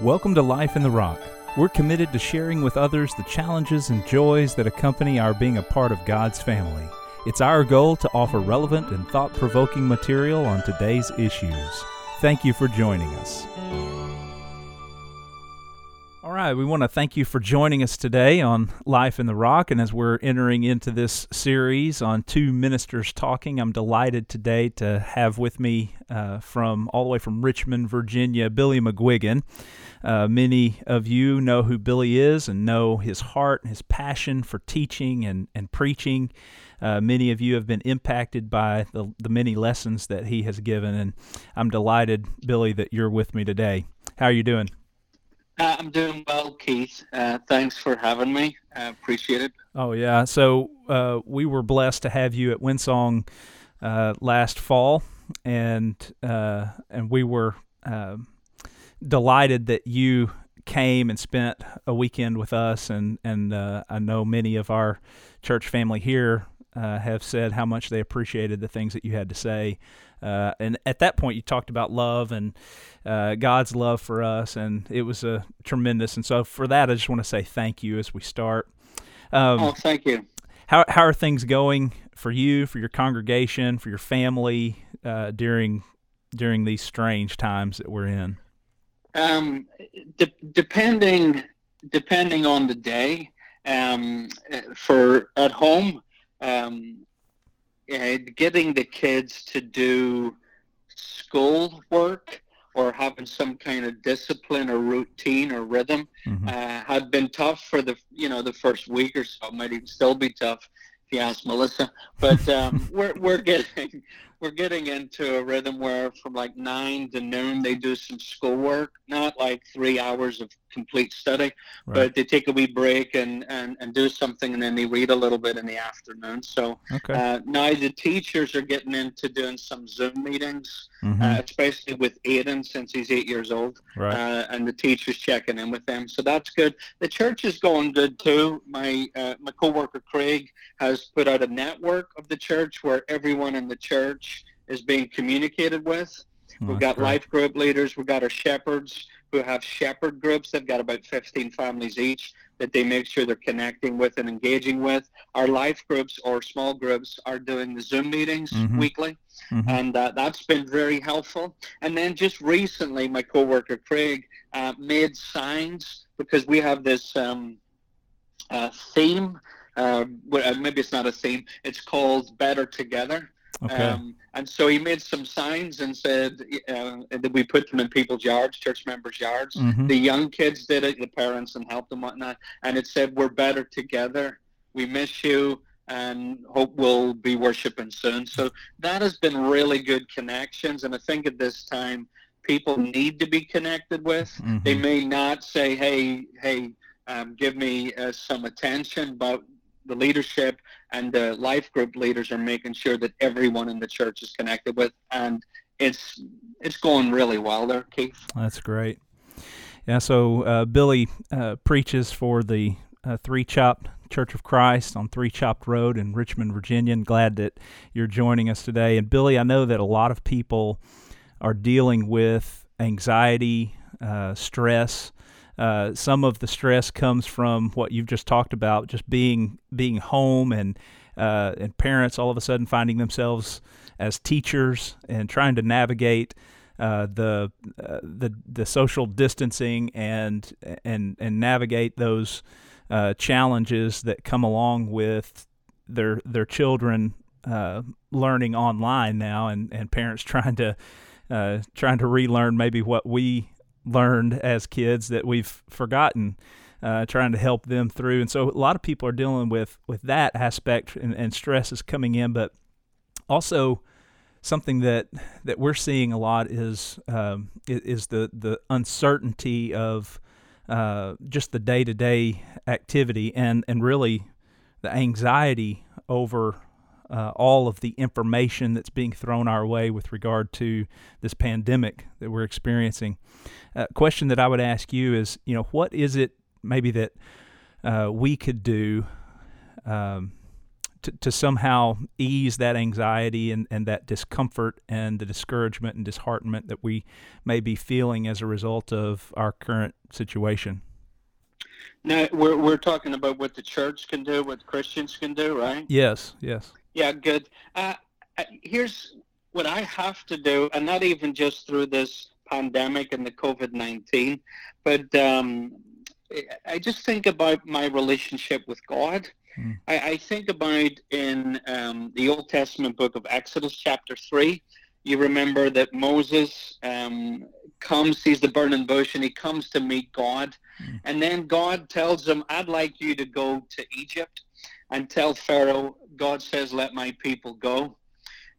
Welcome to Life in the Rock. We're committed to sharing with others the challenges and joys that accompany our being a part of God's family. It's our goal to offer relevant and thought provoking material on today's issues. Thank you for joining us. All right, we want to thank you for joining us today on Life in the Rock. And as we're entering into this series on two ministers talking, I'm delighted today to have with me uh, from all the way from Richmond, Virginia, Billy McGuiggan. Uh, many of you know who Billy is and know his heart and his passion for teaching and, and preaching. Uh, many of you have been impacted by the, the many lessons that he has given, and I'm delighted, Billy, that you're with me today. How are you doing? Uh, I'm doing well, Keith. Uh, thanks for having me. I appreciate it. Oh yeah. So uh, we were blessed to have you at Winsong uh, last fall, and uh, and we were um, delighted that you came and spent a weekend with us. And and uh, I know many of our church family here uh, have said how much they appreciated the things that you had to say. Uh, and at that point, you talked about love and uh, God's love for us, and it was a tremendous. And so, for that, I just want to say thank you as we start. Um, oh, thank you. How how are things going for you, for your congregation, for your family uh, during during these strange times that we're in? Um, de- depending depending on the day. Um, for at home, um, getting the kids to do school work or having some kind of discipline or routine or rhythm mm-hmm. uh, had been tough for the you know the first week or so. It might even still be tough if you ask Melissa. But um, we're we're getting we're getting into a rhythm where from like nine to noon they do some schoolwork, not like three hours of complete study, right. but they take a wee break and, and, and do something and then they read a little bit in the afternoon. So okay. uh, now the teachers are getting into doing some Zoom meetings, mm-hmm. uh, especially with Aiden since he's eight years old, right. uh, and the teachers checking in with them. So that's good. The church is going good too. My uh, my coworker Craig has put out a network of the church where everyone in the church is being communicated with. Oh, we've got great. life group leaders. We've got our shepherds who have shepherd groups. They've got about 15 families each that they make sure they're connecting with and engaging with. Our life groups or small groups are doing the Zoom meetings mm-hmm. weekly, mm-hmm. and uh, that's been very helpful. And then just recently, my coworker Craig uh, made signs because we have this um, uh, theme. Uh, maybe it's not a theme. It's called Better Together. Okay. Um, and so he made some signs and said uh, that we put them in people's yards, church members' yards. Mm-hmm. The young kids did it, the parents, and helped them whatnot. And it said, "We're better together. We miss you." and hope we'll be worshiping soon. So that has been really good connections. And I think at this time, people need to be connected with. Mm-hmm. They may not say, hey, hey, um, give me uh, some attention, but the leadership and the life group leaders are making sure that everyone in the church is connected with, and it's it's going really well there, Keith. That's great. Yeah, so uh, Billy uh, preaches for the uh, Three Chopt Church of Christ on Three Chopt Road in Richmond, Virginia. And glad that you're joining us today. And Billy, I know that a lot of people are dealing with anxiety, uh, stress, uh, some of the stress comes from what you've just talked about, just being being home and uh, and parents all of a sudden finding themselves as teachers and trying to navigate uh, the uh, the the social distancing and and and navigate those uh, challenges that come along with their their children learning online now, and, and parents trying to trying to relearn maybe what we learned as kids that we've forgotten. Uh, trying to help them through, and so a lot of people are dealing with with that aspect, and, and stress is coming in. But also, something that that we're seeing a lot is um, is the the uncertainty of uh, just the day to day activity, and and really the anxiety over uh, all of the information that's being thrown our way with regard to this pandemic that we're experiencing. A uh, question that I would ask you is, you know, what is it maybe that uh, we could do um, to, to somehow ease that anxiety and, and that discomfort and the discouragement and disheartenment that we may be feeling as a result of our current situation. Now we're we're talking about what the church can do, what Christians can do, right? Yes, yes. Yeah, good. Uh, uh here's what I have to do, and not even just through this pandemic and the COVID nineteen, but um, I just think about my relationship with God. Mm. I, I, think about in um, the Old Testament book of Exodus, chapter three. You remember that Moses um, comes, sees the burning bush, and he comes to meet God. Mm. And then God tells him, I'd like you to go to Egypt and tell Pharaoh, God says, let my people go.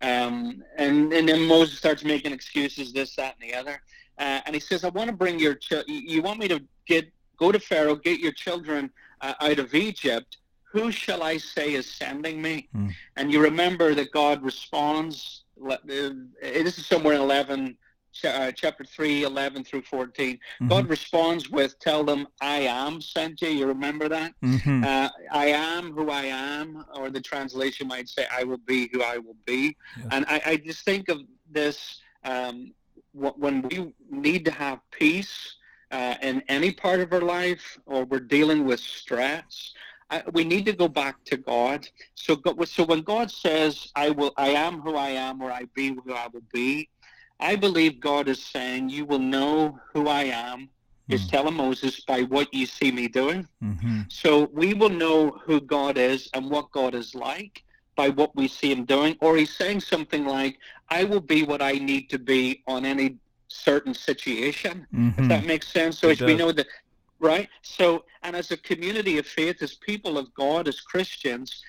Um, and, and then Moses starts making excuses, this, that, and the other. Uh, and he says, I want to bring your, ch- you want me to get, go to Pharaoh, get your children uh, out of Egypt. Who shall I say is sending me? Mm. And you remember that God responds, uh, this is somewhere in 11, uh, chapter 3, 11 through 14. Mm-hmm. God responds with, Tell them, I am sent you. You remember that? Mm-hmm. Uh, I am who I am, or the translation might say, I will be who I will be. Yeah. And I, I, just think of this um, when we need to have peace uh, in any part of our life, or we're dealing with stress. we need to go back to God. So, so when God says, "I will, I am who I am, or I be who I will be," I believe God is saying, You will know who I am, is mm. telling Moses, by what you see me doing. Mm-hmm. So we will know who God is and what God is like by what we see him doing. Or he's saying something like, I will be what I need to be on any certain situation. Mm-hmm. If that makes sense. So it as does. we know that, right? So, and as a community of faith, as people of God, as Christians,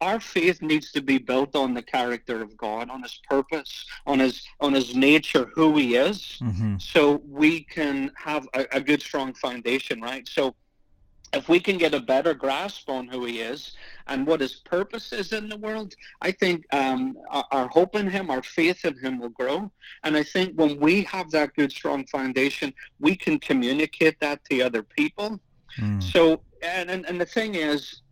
our faith needs to be built on the character of God, on His purpose, on His on His nature, who He is, mm-hmm. so we can have a, a, good, strong foundation, right? So, if we can get a better grasp on who He is and what His purpose is in the world, I think um, our, our hope in Him, our faith in Him, will grow. And I think when we have that good, strong foundation, we can communicate that to other people. Mm. So, and, and and the thing is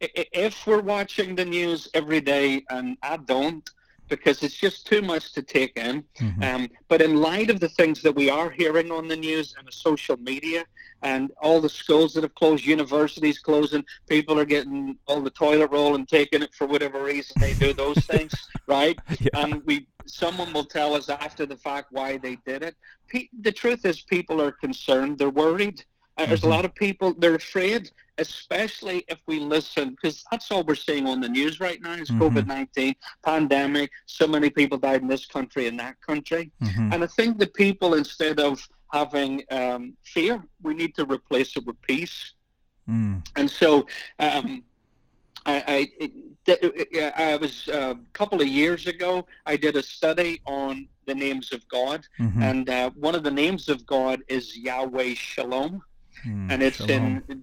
if we're watching the news every day, and I don't, because it's just too much to take in. Mm-hmm. Um, but in light of the things that we are hearing on the news and the social media, and all the schools that have closed, universities closing, people are getting all the toilet roll and taking it for whatever reason they do those things, right? Yeah. And we, someone will tell us after the fact why they did it. the truth is, people are concerned. They're worried. Uh, there's a mm-hmm. lot of people, they're afraid, especially if we listen, because that's all we're seeing on the news right now is mm-hmm. COVID-19, pandemic, so many people died in this country and that country. Mm-hmm. And I think the people, instead of having um, fear, we need to replace it with peace. Mm. And so um, I, I, I, was uh, a couple of years ago, I did a study on the names of God. Mm-hmm. And uh, one of the names of God is Yahweh Shalom. Mm, and it's shalom. in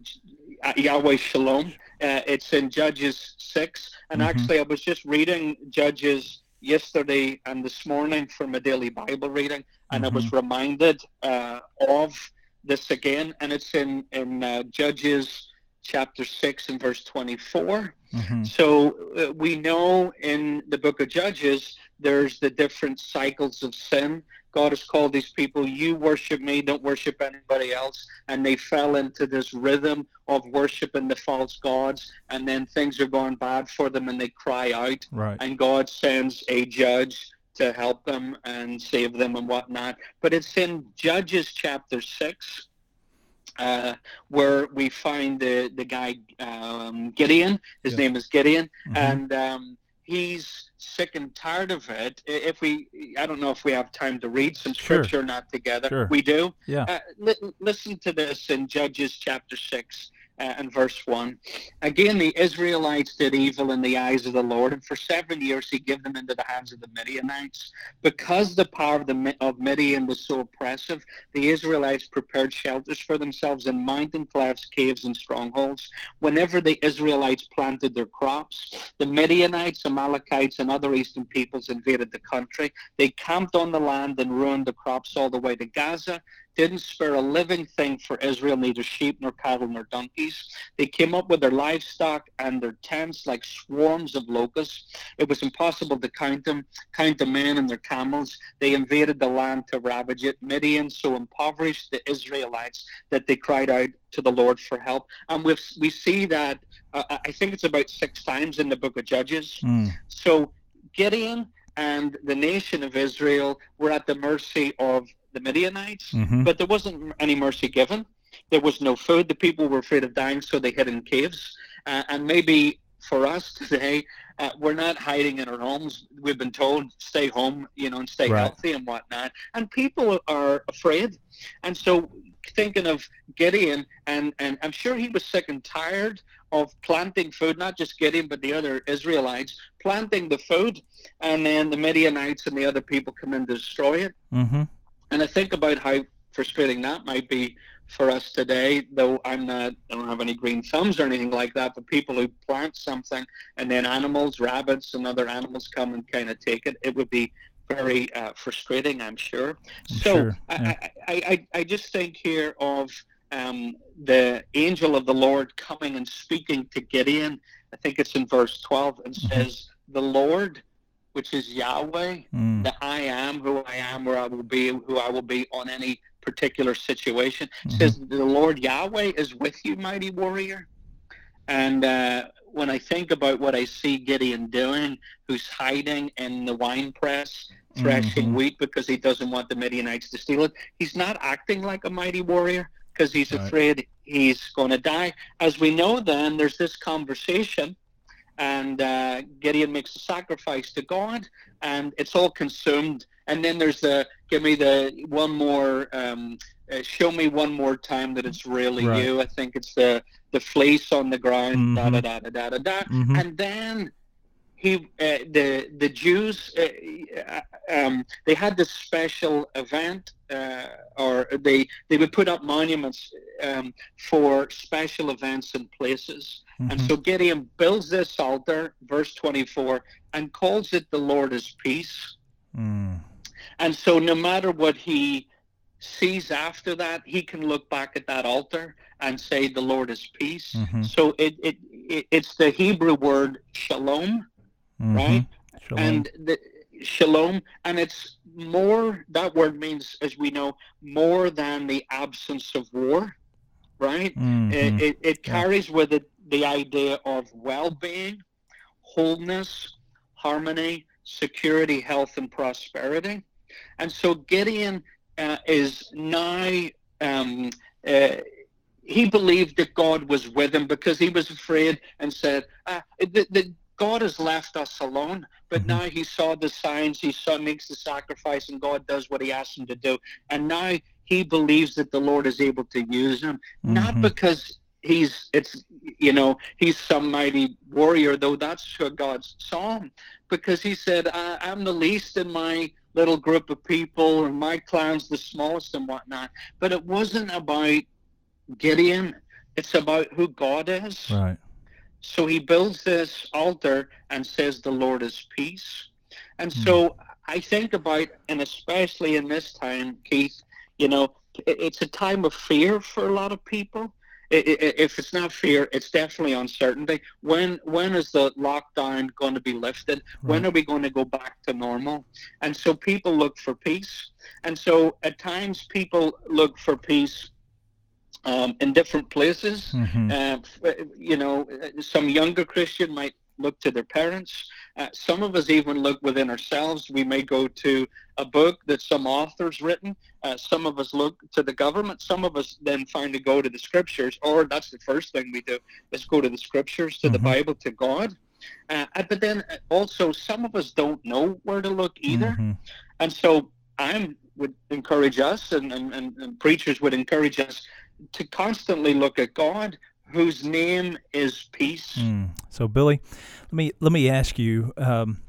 uh, Yahweh Shalom. Uh, it's in Judges 6. And mm-hmm. actually, I was just reading Judges yesterday and this morning for my daily Bible reading, and mm-hmm. I was mm-hmm. reminded uh, of this again. And it's in, in uh, Judges chapter 6 and verse 24. Mm-hmm. So uh, we know in the book of Judges, there's the different cycles of sin God has called these people, you worship me, don't worship anybody else. And they fell into this rhythm of worshiping the false gods. And then things are going bad for them and they cry out. Right. And God sends a judge to help them and save them and whatnot. But it's in Judges chapter 6. Uh, where we find the the guy um, Gideon. His yeah. name is Gideon, mm-hmm. and um, he's sick and tired of it. If we, I don't know if we have time to read some scripture sure. not together. Sure. We do. Yeah. Uh, li- listen to this in Judges chapter six uh, and verse 1. Again, the Israelites did evil in the eyes of the Lord, and for seven years he gave them into the hands of the Midianites. Because the power of, the, of Midian was so oppressive, the Israelites prepared shelters for themselves in mountain clefts, caves, and strongholds. Whenever the Israelites planted their crops, the Midianites, Amalekites, and other eastern peoples invaded the country. They camped on the land and ruined the crops all the way to Gaza didn't spare a living thing for Israel, neither sheep nor cattle nor donkeys. They came up with their livestock and their tents like swarms of locusts. It was impossible to count them, count the men and their camels. They invaded the land to ravage it. Midian so impoverished the Israelites that they cried out to the Lord for help. And we we see that, uh, I think it's about six times in the book of Judges. Mm. So Gideon and the nation of Israel were at the mercy of the Midianites, mm-hmm. but there wasn't any mercy given. There was no food. The people were afraid of dying, so they hid in caves. Uh, and maybe for us today, uh, we're not hiding in our homes. We've been told stay home, you know, and stay right. healthy and whatnot. And people are afraid. And so thinking of Gideon, and, and I'm sure he was sick and tired of planting food, not just Gideon, but the other Israelites, planting the food, and then the Midianites and the other people come in to destroy it. Mm-hmm. And I think about how frustrating that might be for us today, though I'm not, I don't have any green thumbs or anything like that, but people who plant something and then animals, rabbits and other animals come and kind of take it, it would be very uh, frustrating, I'm sure. I'm so sure. Yeah. I, I, I, I just think here of um, the angel of the Lord coming and speaking to Gideon. I think it's in verse 12 and mm-hmm. says, The Lord, which is Yahweh, mm. the I am who I am, where I will be, who I will be on any particular situation, mm-hmm. says, The Lord Yahweh is with you, mighty warrior. And uh, when I think about what I see Gideon doing, who's hiding in the wine press, threshing mm-hmm. wheat because he doesn't want the Midianites to steal it, he's not acting like a mighty warrior because he's right. afraid he's going to die. As we know, then there's this conversation, and uh, Gideon makes a sacrifice to God, and it's all consumed. And then there's the give me the one more, um, uh, show me one more time that it's really right. you. I think it's the the fleece on the ground, mm-hmm. da da da da da da mm-hmm. and then he uh, the the Jews uh, um, they had this special event uh, or they they would put up monuments um, for special events and places mm-hmm. and so Gideon builds this altar verse 24 and calls it the Lord is peace mm. and so no matter what he sees after that he can look back at that altar and say the Lord is peace mm-hmm. so it, it, it it's the Hebrew word shalom mm-hmm. right? Shalom. And the shalom, and it's more. That word means, as we know, more than the absence of war, right? Mm-hmm. It, it, it, carries yeah. with it the idea of well-being, wholeness, harmony, security, health, and prosperity. And so Gideon uh, is now. Um, uh, he believed that God was with him because he was afraid and said, uh, the, the, God has left us alone, but mm-hmm. now he saw the signs, he saw makes the sacrifice, and God does what he asks him to do. And now he believes that the Lord is able to use him, mm-hmm. not because he's it's you know he's some mighty warrior, though that's what God saw him, because he said, I, "I'm the least in my." little group of people and my clan's the smallest and whatnot but it wasn't about gideon it's about who god is right so he builds this altar and says, The Lord is peace. And mm. so I think about, and especially in this time, Keith, you know, it's a time of fear for a lot of people. If it's not fear, it's definitely uncertainty. When when is the lockdown going to be lifted? Right. When are we going to go back to normal? And so people look for peace. And so at times people look for peace um, in different places. Mm-hmm. Uh, you know, some younger Christian might look to their parents. Uh, some of us even look within ourselves. We may go to a book that some author's written. Uh, some of us look to the government. Some of us then find to go to the scriptures, or that's the first thing we do, is go to the scriptures, to mm-hmm. the Bible, to God. Uh, but then also some of us don't know where to look either. Mm-hmm. And so I would encourage us and, and, and preachers would encourage us to constantly look at God, whose name is peace. Mm. So, Billy, let me let me ask you, um,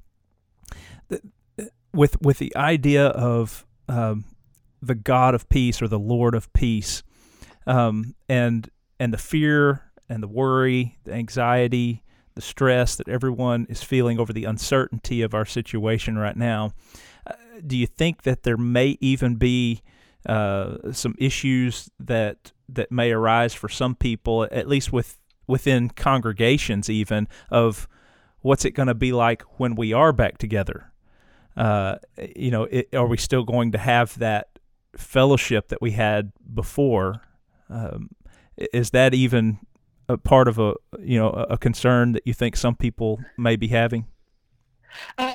with with the idea of um, the God of peace or the Lord of peace, um, and and the fear and the worry, the anxiety, the stress that everyone is feeling over the uncertainty of our situation right now. Uh, do you think that there may even be uh, some issues that that may arise for some people, at least with within congregations, even of what's it going to be like when we are back together. Uh, you know, it, are we still going to have that fellowship that we had before? Um, is that even a part of a you know a concern that you think some people may be having? Uh,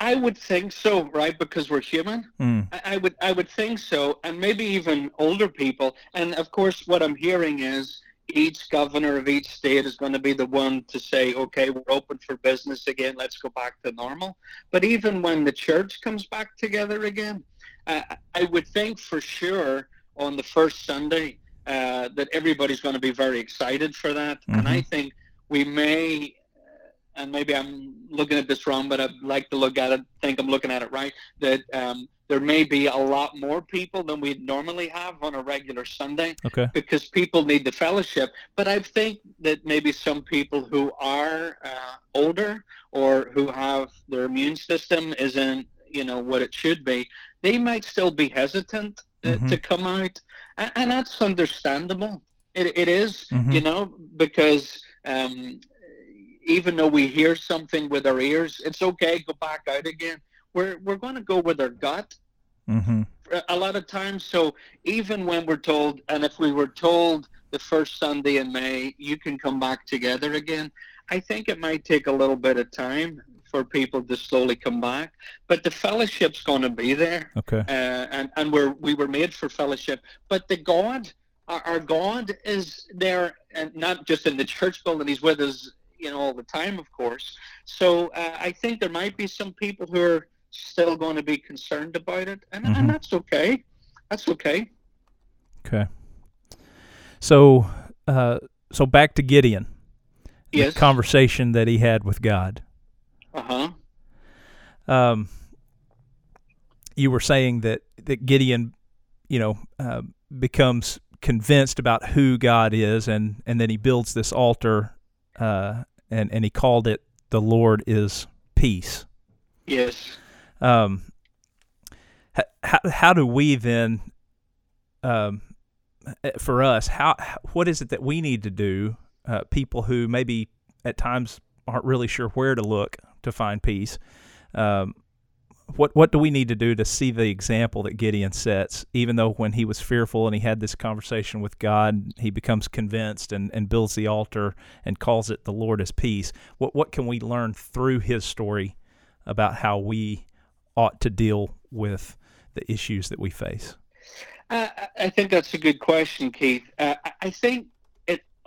I would think so, right? Because we're human. Mm. I, would I would think so, and maybe even older people. And of course, what I'm hearing is each governor of each state is going to be the one to say, okay, we're open for business again. Let's go back to normal. But even when the church comes back together again, uh, I would think for sure on the first Sunday uh, that everybody's going to be very excited for that. Mm-hmm. And I mm-hmm. think we may and maybe I'm looking at this wrong, but I'd like to look at it, think I'm looking at it right, that um, there may be a lot more people than we normally have on a regular Sunday okay. because people need the fellowship. But I think that maybe some people who are uh, older or who have their immune system isn't, you know, what it should be, they might still be hesitant uh, mm-hmm. to come out. And, and that's understandable. It, it is, mm-hmm. you know, because um, even though we hear something with our ears, it's okay. Go back out again. We're we're going to go with our gut. Mm-hmm. A lot of times, so even when we're told, and if we were told the first Sunday in May, you can come back together again. I think it might take a little bit of time for people to slowly come back, but the fellowship's going to be there. Okay. Uh, and and we're we were made for fellowship, but the God, our, our God, is there, and not just in the church building. He's with us you know all the time, of course. So uh, I think there might be some people who are still going to be concerned about it, and, mm-hmm. and that's okay. That's okay. Okay. So, uh, so back to Gideon. Yes. The conversation that he had with God. Uh huh. Um, you were saying that that Gideon, you know, uh, becomes convinced about who God is, and and then he builds this altar uh, and and he called it "The Lord is Peace." Yes. Um, how how do we then, um, eh, for us, how what is it that we need to do? Uh, people who maybe at times aren't really sure where to look to find peace. Um, what what do we need to do to see the example that Gideon sets? Even though when he was fearful and he had this conversation with God, he becomes convinced and, and builds the altar and calls it the Lord is peace. What what can we learn through his story about how we ought to deal with the issues that we face? Uh, I think that's a good question, Keith. Uh, I think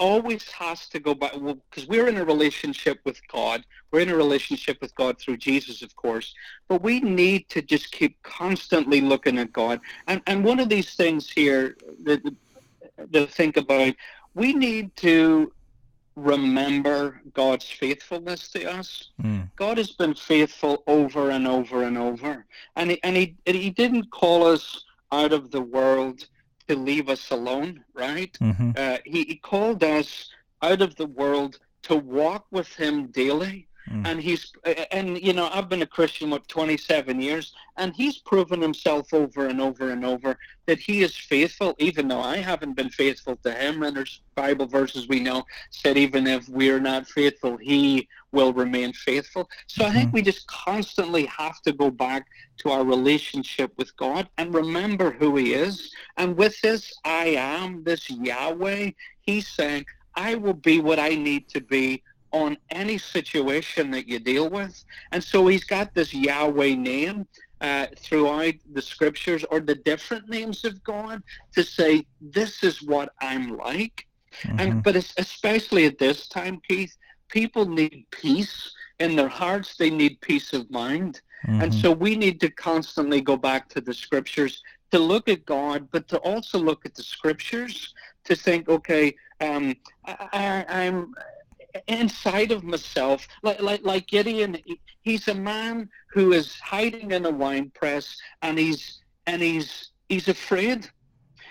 always has to go back well because we're in a relationship with god. We're in a relationship with god through jesus of course. But we need to just keep constantly looking at god. And and one of these things here that to think about we need to remember god's faithfulness to us. Mm. god has been faithful over and over and over. And he, and he he didn't call us out of the world to leave us alone, right? Mm-hmm. Uh, he, he called us out of the world to walk with him daily. Mm. And he's, and you know, I've been a Christian what 27 years, and he's proven himself over and over and over that he is faithful, even though I haven't been faithful to him. And there's Bible verses we know said even if we're not faithful, he will remain faithful. So I think mm-hmm. we just constantly have to go back to our relationship with God and remember who he is. And with this I am, this Yahweh, he's saying, I will be what I need to be on any situation that you deal with. And so he's got this Yahweh name uh, throughout the scriptures or the different names of God to say, this is what I'm like. Mm-hmm. And But especially at this time, Keith, people need peace in their hearts. They need peace of mind. Mm-hmm. And so we need to constantly go back to the scriptures to look at God, but to also look at the scriptures to think, okay, um, I, I'm inside of myself, like, like, like Gideon, he's a man who is hiding in a wine press and he's, and he's, he's afraid.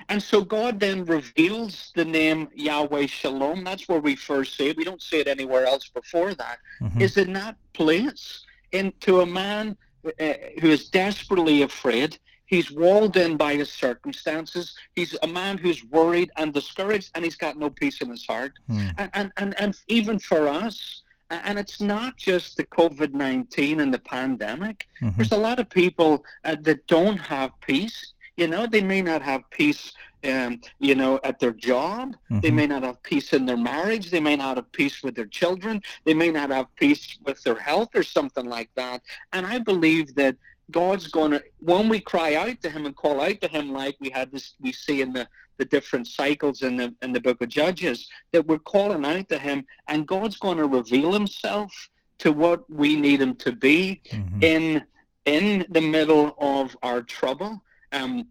And so God then reveals the name Yahweh Shalom. That's where we first see it. We don't see it anywhere else before that. Mm-hmm. Is in that place into a man uh, who is desperately afraid. He's walled in by his circumstances. He's a man who's worried and discouraged, and he's got no peace in his heart. Mm. And, and, and, and even for us, and it's not just the COVID 19 and the pandemic. Mhm. There's a lot of people uh, that don't have peace. You know, they may not have peace, um, you know, at their job. They Mhm. may not have peace in their marriage. They may not have peace with their children. They may not have peace with their health or something like that. And I believe that God's going to, when we cry out to Him and call out to Him, like we had this, we see in the, the different cycles in the in the Book of Judges, that we're calling out to Him, and God's going to reveal Himself to what we need Him to be Mhm. in in the middle of our trouble. Um,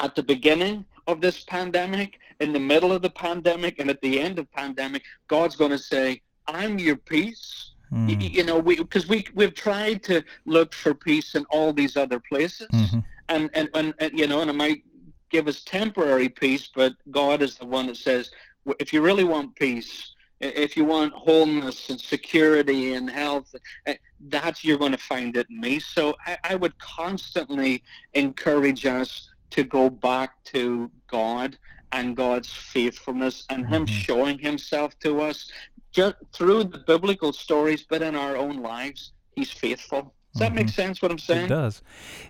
at the beginning of this pandemic, in the middle of the pandemic, and at the end of pandemic, God's going to say, "I'm your peace." Mm. You know, we because we we've tried to look for peace in all these other places, Mhm. and, and and and you know, and it might give us temporary peace, but God is the one that says, if you really want peace, if you want wholeness and security and health, eh, that's you're going to find it in me. So I, I would constantly encourage us to go back to God and God's faithfulness and Him Mhm. showing Himself to us just through the biblical stories, but in our own lives, He's faithful. Does that make Mhm. sense? What I'm saying? It does.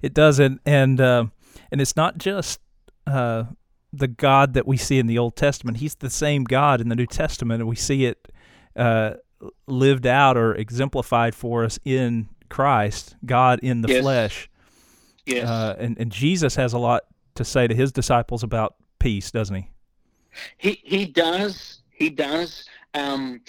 It does, and and uh, and it's not just uh, the God that we see in the Old Testament. He's the same God in the New Testament, and we see it uh, lived out or exemplified for us in Christ, God in the Yes. flesh. Yes. Uh, and and Jesus has a lot to say to his disciples about peace, doesn't he? He he does. He does. Um,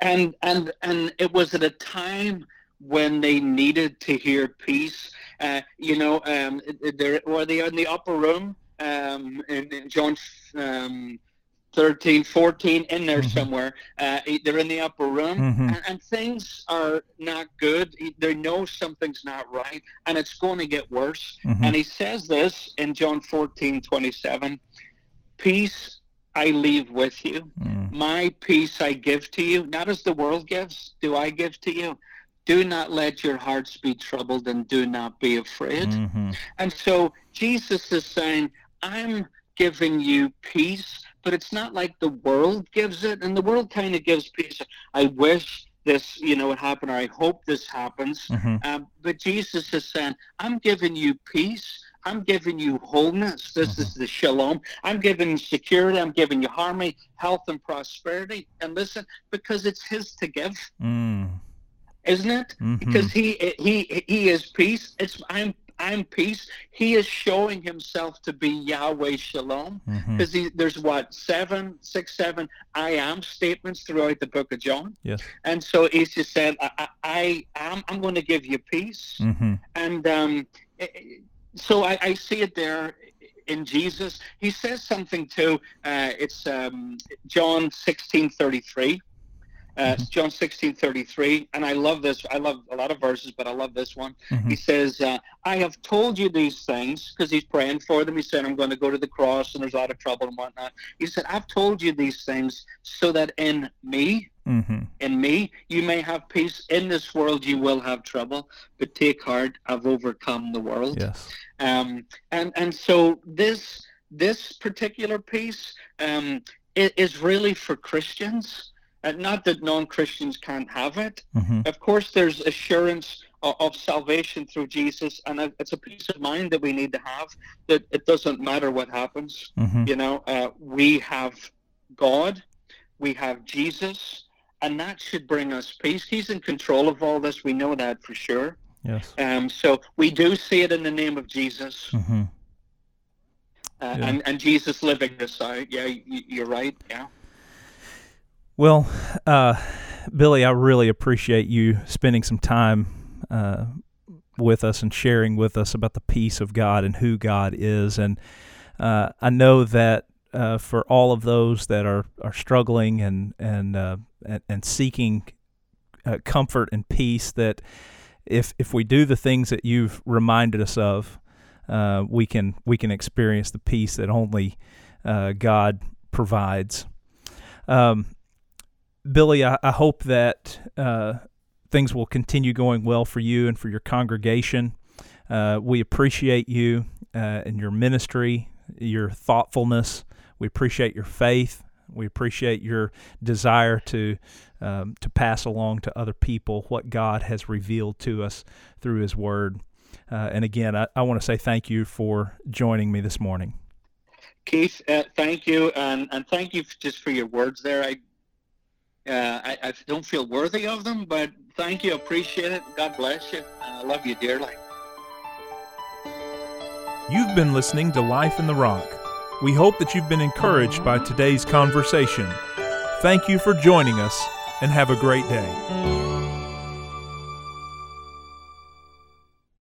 and and and it was at a time when they needed to hear peace. Uh, you know, um, they were they in the upper room um, in, in John um, 13, 14, in there Mhm. somewhere. Uh, they're in the upper room, Mhm. and, and things are not good. They know something's not right, and it's going to get worse. Mhm. And he says this in John 14, 27, Peace I leave with you. Mm. My peace I give to you. Not as the world gives, do I give to you. Do not let your hearts be troubled and do not be afraid. Mhm. And so Jesus is saying, I'm giving you peace, but it's not like the world gives it. And the world kind of gives peace. I wish this, you know, would happen, or I hope this happens. Mhm. Um, but Jesus is saying, I'm giving you peace. I'm giving you wholeness. This is the shalom. I'm giving you security. I'm giving you harmony, health, and prosperity. And listen, because it's His to give, Mm. isn't it? Mhm. Because He He He is peace. It's I'm I'm peace. He is showing Himself to be Yahweh Shalom. Mhm. Because there's what seven, six, seven I am statements throughout the Book of John. Yes. And so He's just said, I, I, I am I'm going to give you peace. Mhm. And um, eh, eh, so I, I see it there in Jesus. He says something too. Uh, it's um, John sixteen thirty three. Uh. John sixteen thirty three, and I love this. I love a lot of verses, but I love this one. Mhm. He says, uh, "I have told you these things because he's praying for them. He said, I'm going to go to the cross, and there's a lot of trouble and whatnot. He said, I've told you these things so that in me, Mhm. in me, you may have peace. In this world, you will have trouble, but take heart, I've overcome the world. Yes. Um, and and so this this particular piece um, is really for Christians. Uh, not that non-Christians can't have it. Mhm. Of course, there's assurance of, of salvation through Jesus, and it's a peace of mind that we need to have. That it doesn't matter what happens. Mhm. You know, uh, we have God, we have Jesus, and that should bring us peace. He's in control of all this. We know that for sure. Yes. Um, so we do see it in the name of Jesus, Mhm. uh, Yeah. and, and Jesus living this out. Yeah, y- you're right. Yeah. Well, uh, Billy, I really appreciate you spending some time uh, with us and sharing with us about the peace of God and who God is. And uh, I know that uh, for all of those that are, are struggling and and uh, and, and seeking uh, comfort and peace, that if if we do the things that you've reminded us of, uh, we can we can experience the peace that only uh, God provides. Um, Billy, I, I hope that uh, things will continue going well for you and for your congregation. Uh, we appreciate you uh, and your ministry, your thoughtfulness. We appreciate your faith. We appreciate your desire to um, to pass along to other people what God has revealed to us through His Word. Uh, and again, I, I want to say thank you for joining me this morning. Keith, uh, thank you, and and thank you just for your words there. I, uh, I, I don't feel worthy of them, but thank you, appreciate it. God bless you. I love you dearly. You've been listening to Life in the Rock. We hope that you've been encouraged by today's conversation. Thank you for joining us, and have a great day.